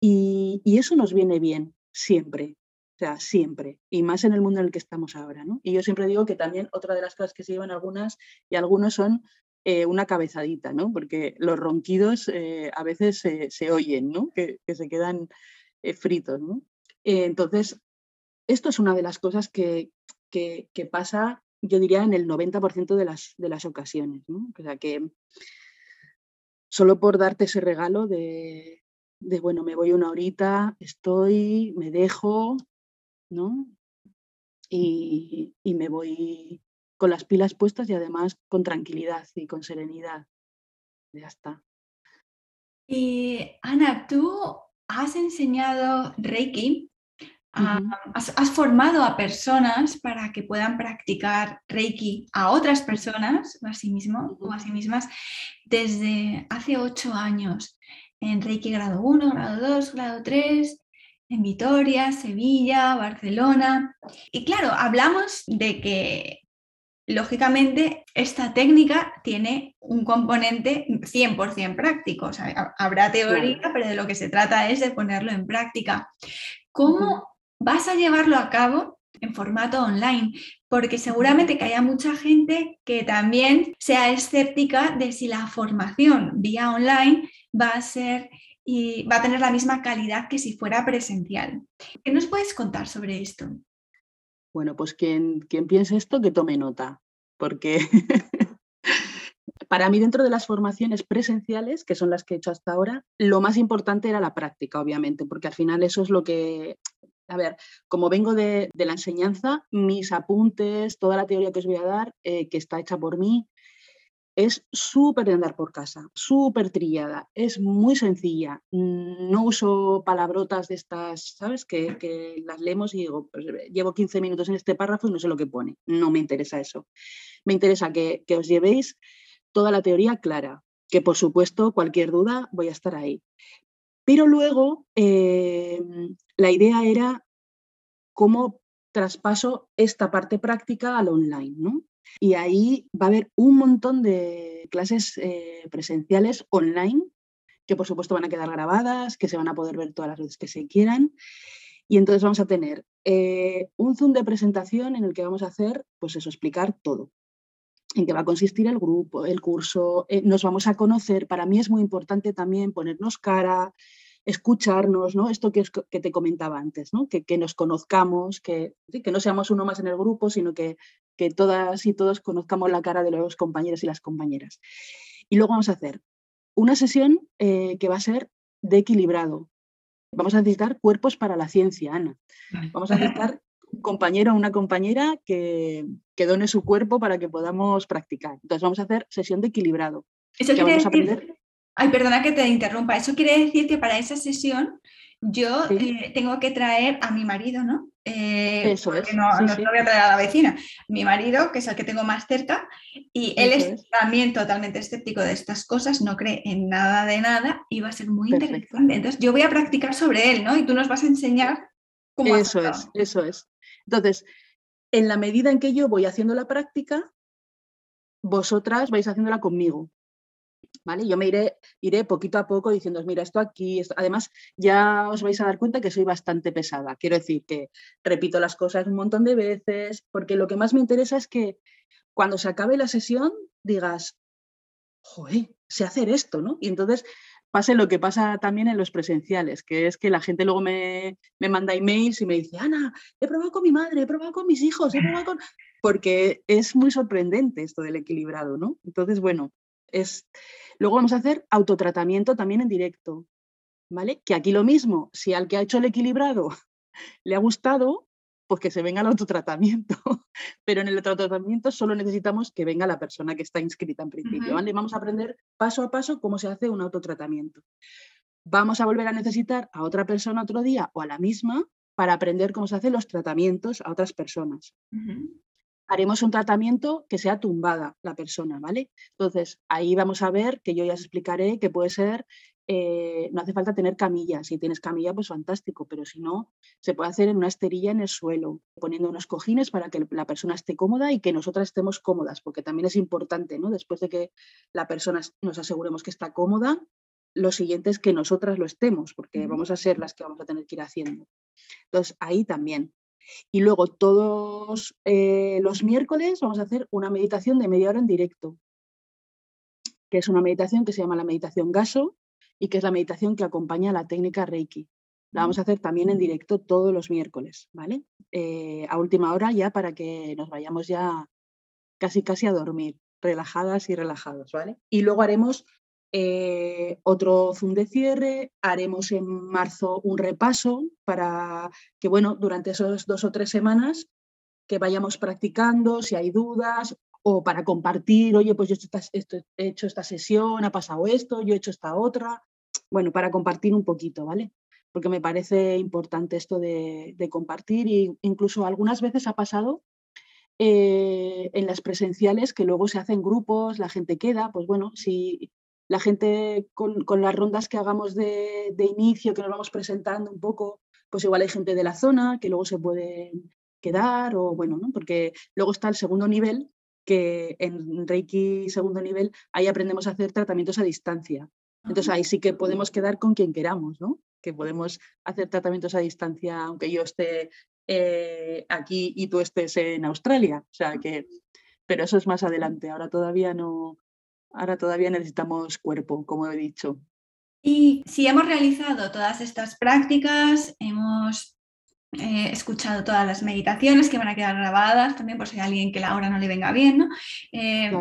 Y, y, eso nos viene bien siempre, o sea, siempre, y más en el mundo en el que estamos ahora. ¿no? Y yo siempre digo que también otra de las cosas que se llevan algunas y algunos son eh, una cabezadita, ¿no? porque los ronquidos a veces se, oyen, ¿no? que, que se quedan fritos. ¿no? entonces, esto es una de las cosas que, pasa, yo diría, en el 90% de las, de las ocasiones. O sea que solo por darte ese regalo de, bueno, me voy una horita, estoy, me dejo, ¿no? Y, y, me voy con las pilas puestas y además con tranquilidad y con serenidad. Ya está. Y Ana, tú has enseñado Reiki has, formado a personas para que puedan practicar Reiki a otras personas o a sí mismo o a sí mismas desde hace ocho años en Reiki grado 1, grado 2, grado 3, en Vitoria, Sevilla, Barcelona. Y claro, hablamos de que lógicamente esta técnica tiene un componente 100% práctico. O sea, habrá teoría, pero de lo que se trata es de ponerlo en práctica. ¿Cómo vas a llevarlo a cabo en formato online, porque seguramente que haya mucha gente que también sea escéptica de si la formación vía online va a ser y va a tener la misma calidad que si fuera presencial. ¿Qué nos puedes contar sobre esto? Bueno, pues quien, quien piense esto, que tome nota, porque para mí dentro de las formaciones presenciales, que son las que he hecho hasta ahora, lo más importante era la práctica, obviamente, porque al final eso es lo que a ver, como vengo de, la enseñanza, mis apuntes, toda la teoría que os voy a dar, eh, que está hecha por mí, es súper de andar por casa, súper trillada, es muy sencilla. No uso palabrotas de estas, ¿sabes? Que, las leemos y digo, pues, llevo 15 minutos en este párrafo y no sé lo que pone. No me interesa eso. Me interesa que, os llevéis toda la teoría clara, que por supuesto cualquier duda voy a estar ahí. Pero luego em, la idea era cómo traspaso esta parte práctica al online, ¿no? Y ahí va a haber un montón de clases eh, presenciales online que por supuesto van a quedar grabadas, que se van a poder ver todas las veces que se quieran. Y entonces vamos a tener eh, un Zoom de presentación en el que vamos a hacer, pues eso, explicar todo. En qué va a consistir el grupo, el curso, eh, nos vamos a conocer. Para mí es muy importante también ponernos cara, escucharnos, ¿no? Esto que, que te comentaba antes, ¿no? Que, nos conozcamos, que, que no seamos uno más en el grupo, sino que, que todas y todos conozcamos la cara de los compañeros y las compañeras. Y luego vamos a hacer una sesión eh, que va a ser de equilibrado. Vamos a necesitar cuerpos para la ciencia, Ana. Vamos a necesitar un compañero o una compañera que, que, done su cuerpo para que podamos practicar. Entonces vamos a hacer sesión de equilibrado. Eso vamos a aprender Ay, perdona que te interrumpa. Eso quiere decir que para esa sesión yo eh, tengo que traer a mi marido, ¿no? Eh, Eso es. No, no voy a traer a la vecina. Mi marido, que es el que tengo más cerca, y él es, también totalmente escéptico de estas cosas, no cree en nada de nada y va a ser muy interesante. Entonces, yo voy a practicar sobre él, ¿no? Y tú nos vas a enseñar cómo Eso es, eso es. Entonces, en la medida en que yo voy haciendo la práctica, vosotras vais haciéndola conmigo. ¿Vale? Yo me iré, iré poquito a poco diciendo, mira, esto aquí, además ya os vais a dar cuenta que soy bastante pesada. Quiero decir que repito las cosas un montón de veces, porque lo que más me interesa es que cuando se acabe la sesión digas, joder, sé hacer esto, ¿no? Y entonces pase lo que pasa también en los presenciales, que es que la gente luego me, manda emails y me dice, Ana, he probado con mi madre, he probado con mis hijos, he probado con... Porque es muy sorprendente esto del equilibrado, ¿no? Entonces, bueno, es... Luego vamos a hacer autotratamiento también en directo, ¿vale? Que aquí lo mismo, si al que ha hecho el equilibrado le ha gustado, pues que se venga el autotratamiento. Pero en el autotratamiento solo necesitamos que venga la persona que está inscrita en principio. Vamos a aprender paso a paso cómo se hace un autotratamiento. Vamos a volver a necesitar a otra persona otro día o a la misma para aprender cómo se hacen los tratamientos a otras personas. Haremos un tratamiento que sea tumbada la persona, ¿vale? Entonces, ahí vamos a ver, que yo ya os explicaré, que puede ser eh, no hace falta tener camilla. Si tienes camilla, pues fantástico, pero si no, se puede hacer en una esterilla en el suelo, poniendo unos cojines para que la persona esté cómoda y que nosotras estemos cómodas, porque también es importante, ¿no? Después de que la persona nos aseguremos que está cómoda, lo siguiente es que nosotras lo estemos, porque vamos a ser las que vamos a tener que ir haciendo. Entonces, ahí también. Y luego todos eh, los miércoles vamos a hacer una meditación de media hora en directo, que es una meditación que se llama la meditación gaso, y que es la meditación que acompaña a la técnica Reiki. La vamos a hacer también en directo todos los miércoles, ¿vale? Eh, a última hora ya para que nos vayamos ya casi casi a dormir, relajadas y relajados, ¿vale? Y luego haremos eh, otro zoom de cierre, haremos en marzo un repaso para que, bueno, durante esas dos o tres semanas que vayamos practicando, si hay dudas, o para compartir, oye, pues yo he hecho esta sesión, ha pasado esto, yo he hecho esta otra, bueno, para compartir un poquito, ¿vale? Porque me parece importante esto de, compartir e incluso algunas veces ha pasado eh, en las presenciales que luego se hacen grupos, la gente queda, pues bueno, si la gente con, las rondas que hagamos de, inicio, que nos vamos presentando un poco, pues igual hay gente de la zona que luego se puede quedar o bueno, ¿no? Porque luego está el segundo nivel, que en Reiki segundo nivel, ahí aprendemos a hacer tratamientos a distancia. Entonces ahí sí que podemos quedar con quien queramos, ¿no? Que podemos hacer tratamientos a distancia, aunque yo esté eh, aquí y tú estés en Australia. O sea que, pero eso es más adelante. Ahora todavía no, ahora todavía necesitamos cuerpo, como he dicho. Y si hemos realizado todas estas prácticas, hemos eh, escuchado todas las meditaciones que van a quedar grabadas, también por si hay alguien que la hora no le venga bien, ¿no? Eh,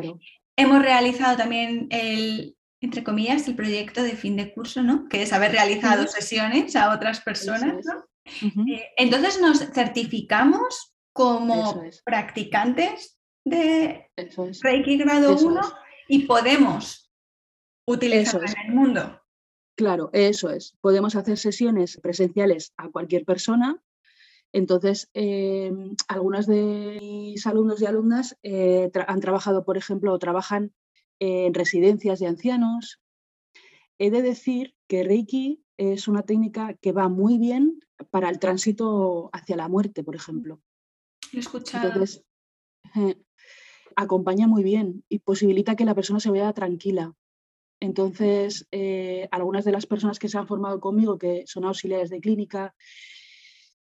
hemos realizado también el, entre comillas, el proyecto de fin de curso, ¿no? Que es haber realizado sesiones a otras personas, ¿no? Eh, entonces nos certificamos como practicantes de Reiki grado 1 y podemos utilizarlo en el mundo. Claro, eso es. Podemos hacer sesiones presenciales a cualquier persona. Entonces, eh, algunas de mis alumnos y alumnas eh, han trabajado, por ejemplo, o trabajan en residencias de ancianos. He de decir que Reiki es una técnica que va muy bien para el tránsito hacia la muerte, por ejemplo. Lo he escuchado. Entonces, acompaña muy bien y posibilita que la persona se vea tranquila. Entonces, eh, algunas de las personas que se han formado conmigo, que son auxiliares de clínica,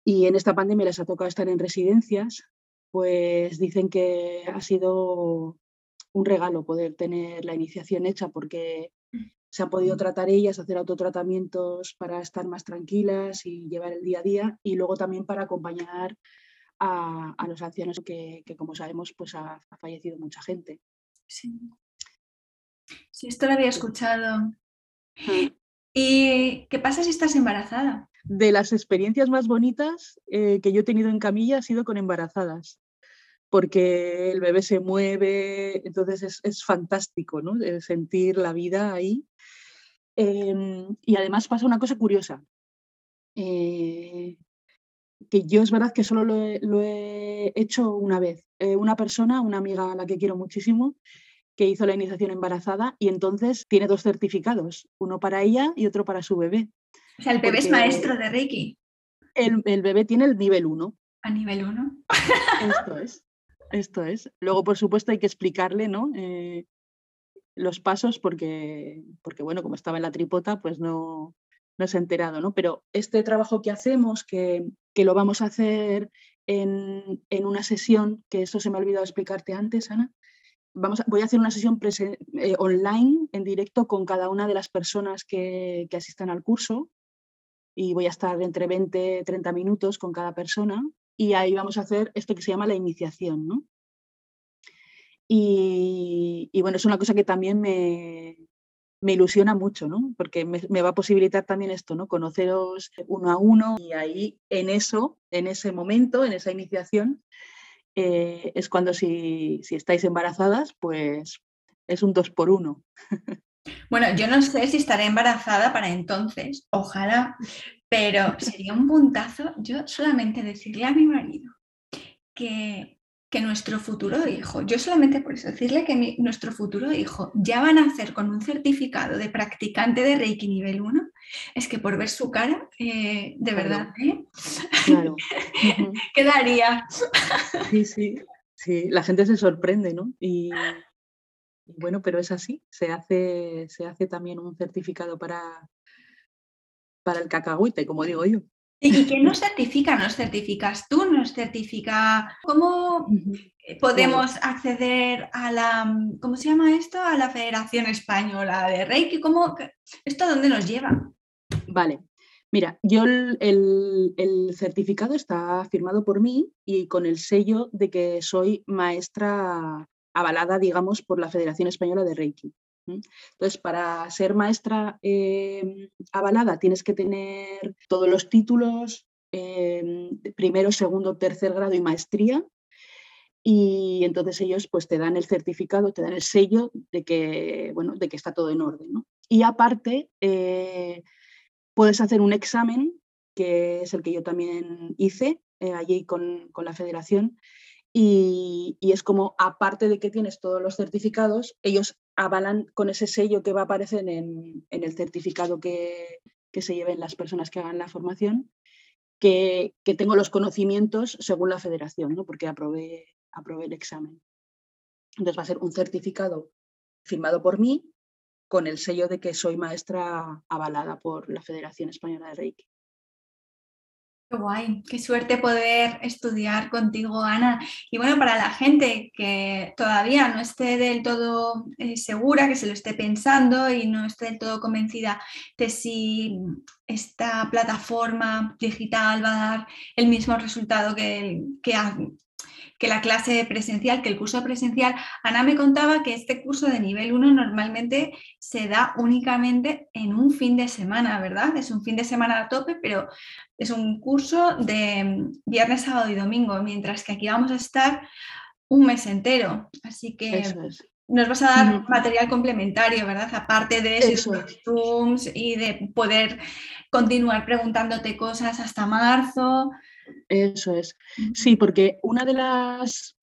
y en esta pandemia les ha tocado estar en residencias, pues dicen que ha sido un regalo poder tener la iniciación hecha porque mm. se han podido tratar ellas, hacer autotratamientos para estar más tranquilas y llevar el día a día y luego también para acompañar a, los ancianos que, como sabemos pues ha, fallecido mucha gente. Sí. sí, esto lo había escuchado. ¿Y qué pasa si estás embarazada? De las experiencias más bonitas eh, que yo he tenido en camilla ha sido con embarazadas porque el bebé se mueve, entonces es, fantástico, ¿no? sentir la vida ahí. Em, y además pasa una cosa curiosa, eh, que yo es verdad que solo lo he, hecho una vez. Eh, una persona, una amiga a la que quiero muchísimo, que hizo la iniciación embarazada y entonces tiene dos certificados, uno para ella y otro para su bebé. O sea, el bebé es maestro de Reiki. El, el, bebé tiene el nivel 1. A nivel 1. Esto es. Esto es. Luego, por supuesto, hay que explicarle, ¿no? Eh, los pasos porque, porque, bueno, como estaba en la tripota, pues no, no se ha enterado, ¿no? Pero este trabajo que hacemos, que, que lo vamos a hacer en, en, una sesión, que eso se me ha olvidado explicarte antes, Ana, vamos voy a hacer una sesión eh, online, en directo, con cada una de las personas que, que asistan al curso y voy a estar entre 20 y 30 minutos con cada persona y ahí vamos a hacer esto que se llama la iniciación, ¿no? Y, bueno, es una cosa que también me, ilusiona mucho, ¿no? Porque me, va a posibilitar también esto, ¿no? Conoceros uno a uno y ahí en eso, en ese momento, en esa iniciación, eh, es cuando si, si, estáis embarazadas, pues es un dos por uno. Bueno, yo no sé si estaré embarazada para entonces, ojalá, pero sería un puntazo yo solamente decirle a mi marido que, que nuestro futuro hijo, yo solamente por eso decirle que nuestro futuro hijo ya van a hacer con un certificado de practicante de Reiki nivel 1, es que por ver su cara, eh, de verdad, ¿eh? Claro. quedaría. Sí, sí, sí, la gente se sorprende, ¿no? Y, bueno, pero es así, se hace, se hace también un certificado para, para el cacahuete, como digo yo. ¿Y quién nos certifica? ¿Nos certificas tú? ¿Nos certifica? ¿Cómo podemos acceder a la, ¿cómo se llama esto? A la Federación Española de Reiki. ¿Cómo, ¿Esto a dónde nos lleva? Vale. Mira, yo el, el, certificado está firmado por mí y con el sello de que soy maestra avalada, digamos, por la Federación Española de Reiki. Entonces, para ser maestra em, avalada tienes que tener todos los títulos, em, primero, segundo, tercer grado y maestría. Y entonces ellos pues, te dan el certificado, te dan el sello de que, bueno, de que está todo en orden. Y aparte, eh, puedes hacer un examen, que es el que yo también hice eh, allí con, con la federación, y, es como, aparte de que tienes todos los certificados, ellos avalan con ese sello que va a aparecer en, el certificado que, se lleven las personas que hagan la formación, que, tengo los conocimientos según la federación, ¿no? porque aprobé, aprobé el examen. Entonces va a ser un certificado firmado por mí con el sello de que soy maestra avalada por la Federación Española de Reiki. Qué guay, qué suerte poder estudiar contigo, Ana. Y bueno, para la gente que todavía no esté del todo eh, segura, que se lo esté pensando y no esté del todo convencida de si esta plataforma digital va a dar el mismo resultado que, que, que la clase presencial, que el curso presencial. Ana me contaba que este curso de nivel 1 normalmente se da únicamente en un fin de semana, ¿verdad? Es un fin de semana a tope, pero es un curso de viernes, sábado y domingo, mientras que aquí vamos a estar un mes entero. Así que nos vas a dar material complementario, ¿verdad? Aparte de esos Zooms y de poder continuar preguntándote cosas hasta marzo. Eso es. Sí, porque una de las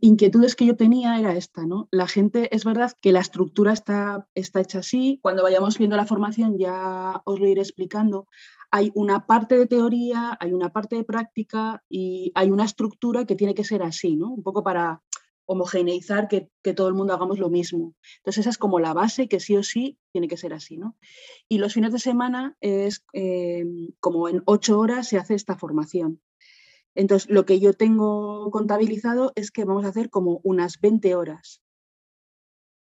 inquietudes que yo tenía era esta, ¿no? La gente, es verdad que la estructura está, está hecha así, cuando vayamos viendo la formación ya os lo iré explicando, hay una parte de teoría, hay una parte de práctica y hay una estructura que tiene que ser así, ¿no? Un poco para homogeneizar que, todo el mundo hagamos lo mismo. Entonces esa es como la base que sí o sí tiene que ser así. ¿no? Y los fines de semana es em, como en ocho horas se hace esta formación. Entonces lo que yo tengo contabilizado es que vamos a hacer como unas 20 horas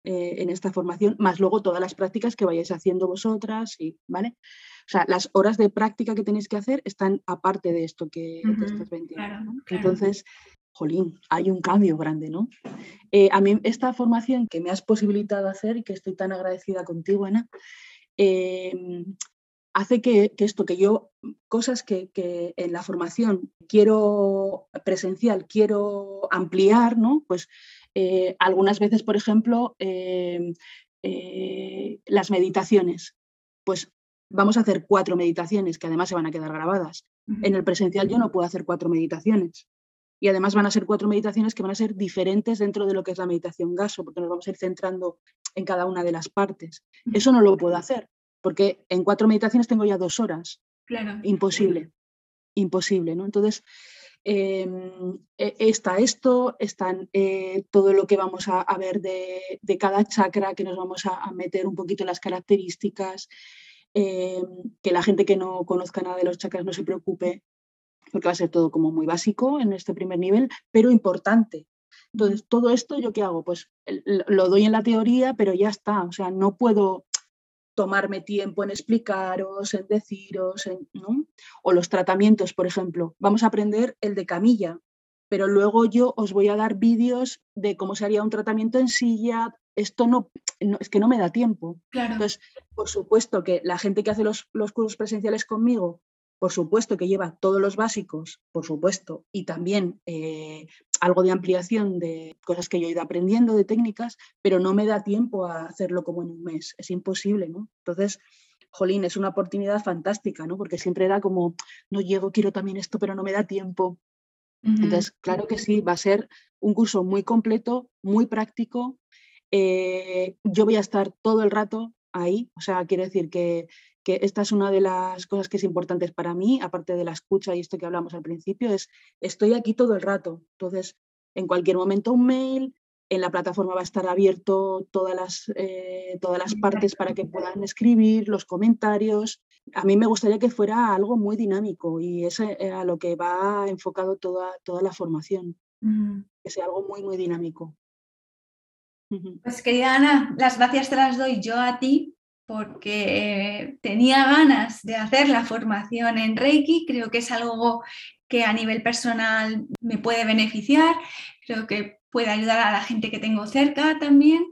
eh, en esta formación, más luego todas las prácticas que vayáis haciendo vosotras, y, ¿vale? O sea, las horas de práctica que tenéis que hacer están aparte de esto que estas 20 horas. Entonces, jolín, hay un cambio grande, ¿no? Eh, a mí esta formación que me has posibilitado hacer y que estoy tan agradecida contigo, Ana, em, hace que, esto, que yo, cosas que, en la formación quiero presencial, quiero ampliar, ¿no? Pues eh, algunas veces, por ejemplo, em, eh, las meditaciones, pues vamos a hacer cuatro meditaciones que además se van a quedar grabadas. En el presencial yo no puedo hacer cuatro meditaciones y además van a ser cuatro meditaciones que van a ser diferentes dentro de lo que es la meditación gaso, porque nos vamos a ir centrando en cada una de las partes. Eso no lo puedo hacer, porque en cuatro meditaciones tengo ya dos horas. Claro. Imposible, imposible, ¿no? Entonces, em, e, está esto, están eh, todo lo que vamos a, ver de, cada chakra, que nos vamos a, meter un poquito en las características, em, que la gente que no conozca nada de los chakras no se preocupe, porque va a ser todo como muy básico en este primer nivel, pero importante. Entonces, todo esto, ¿yo qué hago? Pues lo doy en la teoría, pero ya está. O sea, no puedo tomarme tiempo en explicaros, en deciros, ¿no? O los tratamientos, por ejemplo. Vamos a aprender el de camilla, pero luego yo os voy a dar vídeos de cómo se haría un tratamiento en silla. Esto no, es que no me da tiempo. Entonces, por supuesto que la gente que hace los, los cursos presenciales conmigo por supuesto que lleva todos los básicos, por supuesto, y también eh, algo de ampliación de cosas que yo he ido aprendiendo, de técnicas, pero no me da tiempo a hacerlo como en un mes, es imposible, ¿no? Entonces, jolín, es una oportunidad fantástica, ¿no? Porque siempre era como, no llego, quiero también esto, pero no me da tiempo. Entonces, claro que sí, va a ser un curso muy completo, muy práctico. Eh, yo voy a estar todo el rato ahí, o sea, quiere decir que que esta es una de las cosas que es importante para mí, aparte de la escucha y esto que hablamos al principio, es estoy aquí todo el rato. Entonces, en cualquier momento un mail, en la plataforma va a estar abierto todas las, eh, todas las partes para que puedan escribir, los comentarios. A mí me gustaría que fuera algo muy dinámico y es eh, a lo que va enfocado toda, toda la formación, que sea algo muy, muy dinámico. Pues querida Ana, las gracias te las doy yo a ti porque tenía ganas de hacer la formación en Reiki, creo que es algo que a nivel personal me puede beneficiar, creo que puede ayudar a la gente que tengo cerca también.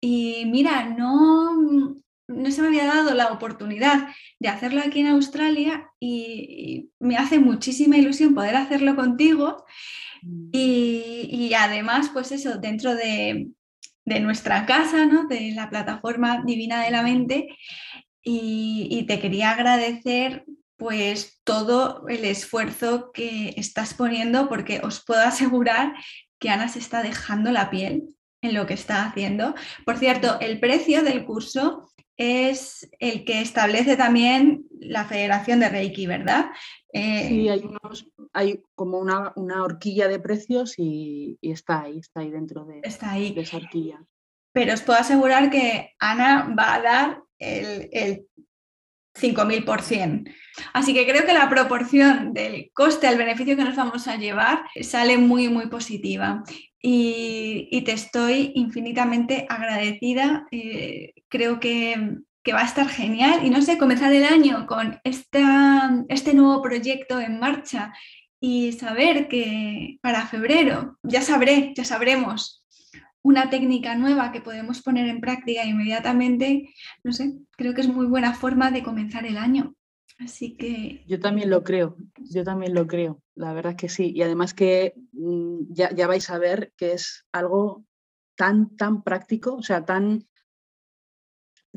Y mira, no, no se me había dado la oportunidad de hacerlo aquí en Australia y, me hace muchísima ilusión poder hacerlo contigo. Mm. Y, y, además, pues eso, dentro de, de nuestra casa, ¿no? de la plataforma Divina de la Mente. Y, te quería agradecer pues todo el esfuerzo que estás poniendo porque os puedo asegurar que Ana se está dejando la piel en lo que está haciendo. Por cierto, el precio del curso es el que establece también la Federación de Reiki, ¿verdad? Eh, sí, hay, hay como una, horquilla de precios y, está ahí, está ahí dentro de, esa horquilla. Pero os puedo asegurar que Ana va a dar el, el 5.000%. Así que creo que la proporción del coste al beneficio que nos vamos a llevar sale muy, muy positiva. Y, te estoy infinitamente agradecida. Eh, creo que, va a estar genial. Y no sé, comenzar el año con esta, este nuevo proyecto en marcha y saber que para febrero ya sabré, ya sabremos una técnica nueva que podemos poner en práctica inmediatamente, no sé, creo que es muy buena forma de comenzar el año. Así que... Yo también lo creo, yo también lo creo, la verdad es que sí. Y además que mm, ya, ya vais a ver que es algo tan, tan práctico, o sea, tan,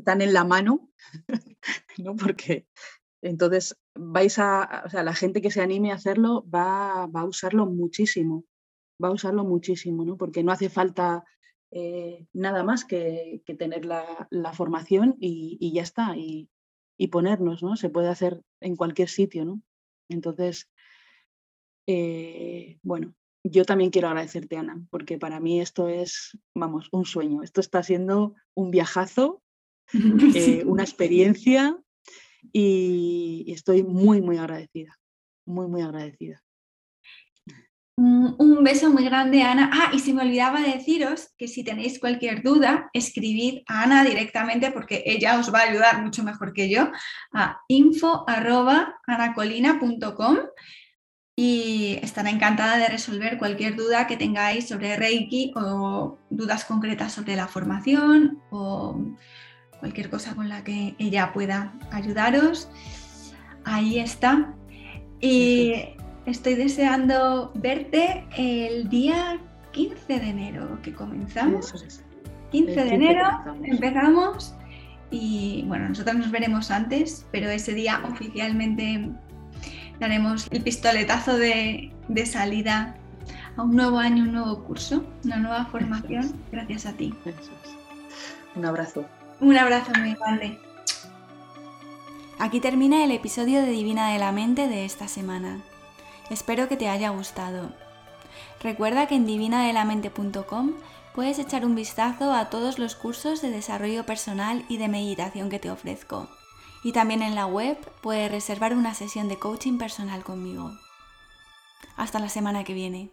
tan en la mano, ¿no? Porque entonces vais a, o sea, la gente que se anime a hacerlo va, va a usarlo muchísimo, va a usarlo muchísimo, ¿no? Porque no hace falta eh, nada más que, tener la, formación y, ya está, y, ponernos, ¿no? Se puede hacer en cualquier sitio, ¿no? Entonces, eh, bueno, yo también quiero agradecerte, Ana, porque para mí esto es, vamos, un sueño. Esto está siendo un viajazo, eh, una experiencia y estoy muy, muy agradecida, muy, muy agradecida. Un beso muy grande, Ana. Ah, y se me olvidaba deciros que si tenéis cualquier duda, escribid a Ana directamente porque ella os va a ayudar mucho mejor que yo a info.anacolina.com y estará encantada de resolver cualquier duda que tengáis sobre Reiki o dudas concretas sobre la formación o cualquier cosa con la que ella pueda ayudaros. Ahí está. Y Estoy deseando verte el día 15 de enero que comenzamos. 15 de enero empezamos. y bueno, nosotros nos veremos antes, pero ese día oficialmente daremos el pistoletazo de, salida a un nuevo año, un nuevo curso, una nueva formación, gracias a ti. Un abrazo. Un abrazo muy grande. Aquí termina el episodio de Divina de la Mente de esta semana. Espero que te haya gustado. Recuerda que en divinadelamente.com puedes echar un vistazo a todos los cursos de desarrollo personal y de meditación que te ofrezco. Y también en la web puedes reservar una sesión de coaching personal conmigo. Hasta la semana que viene.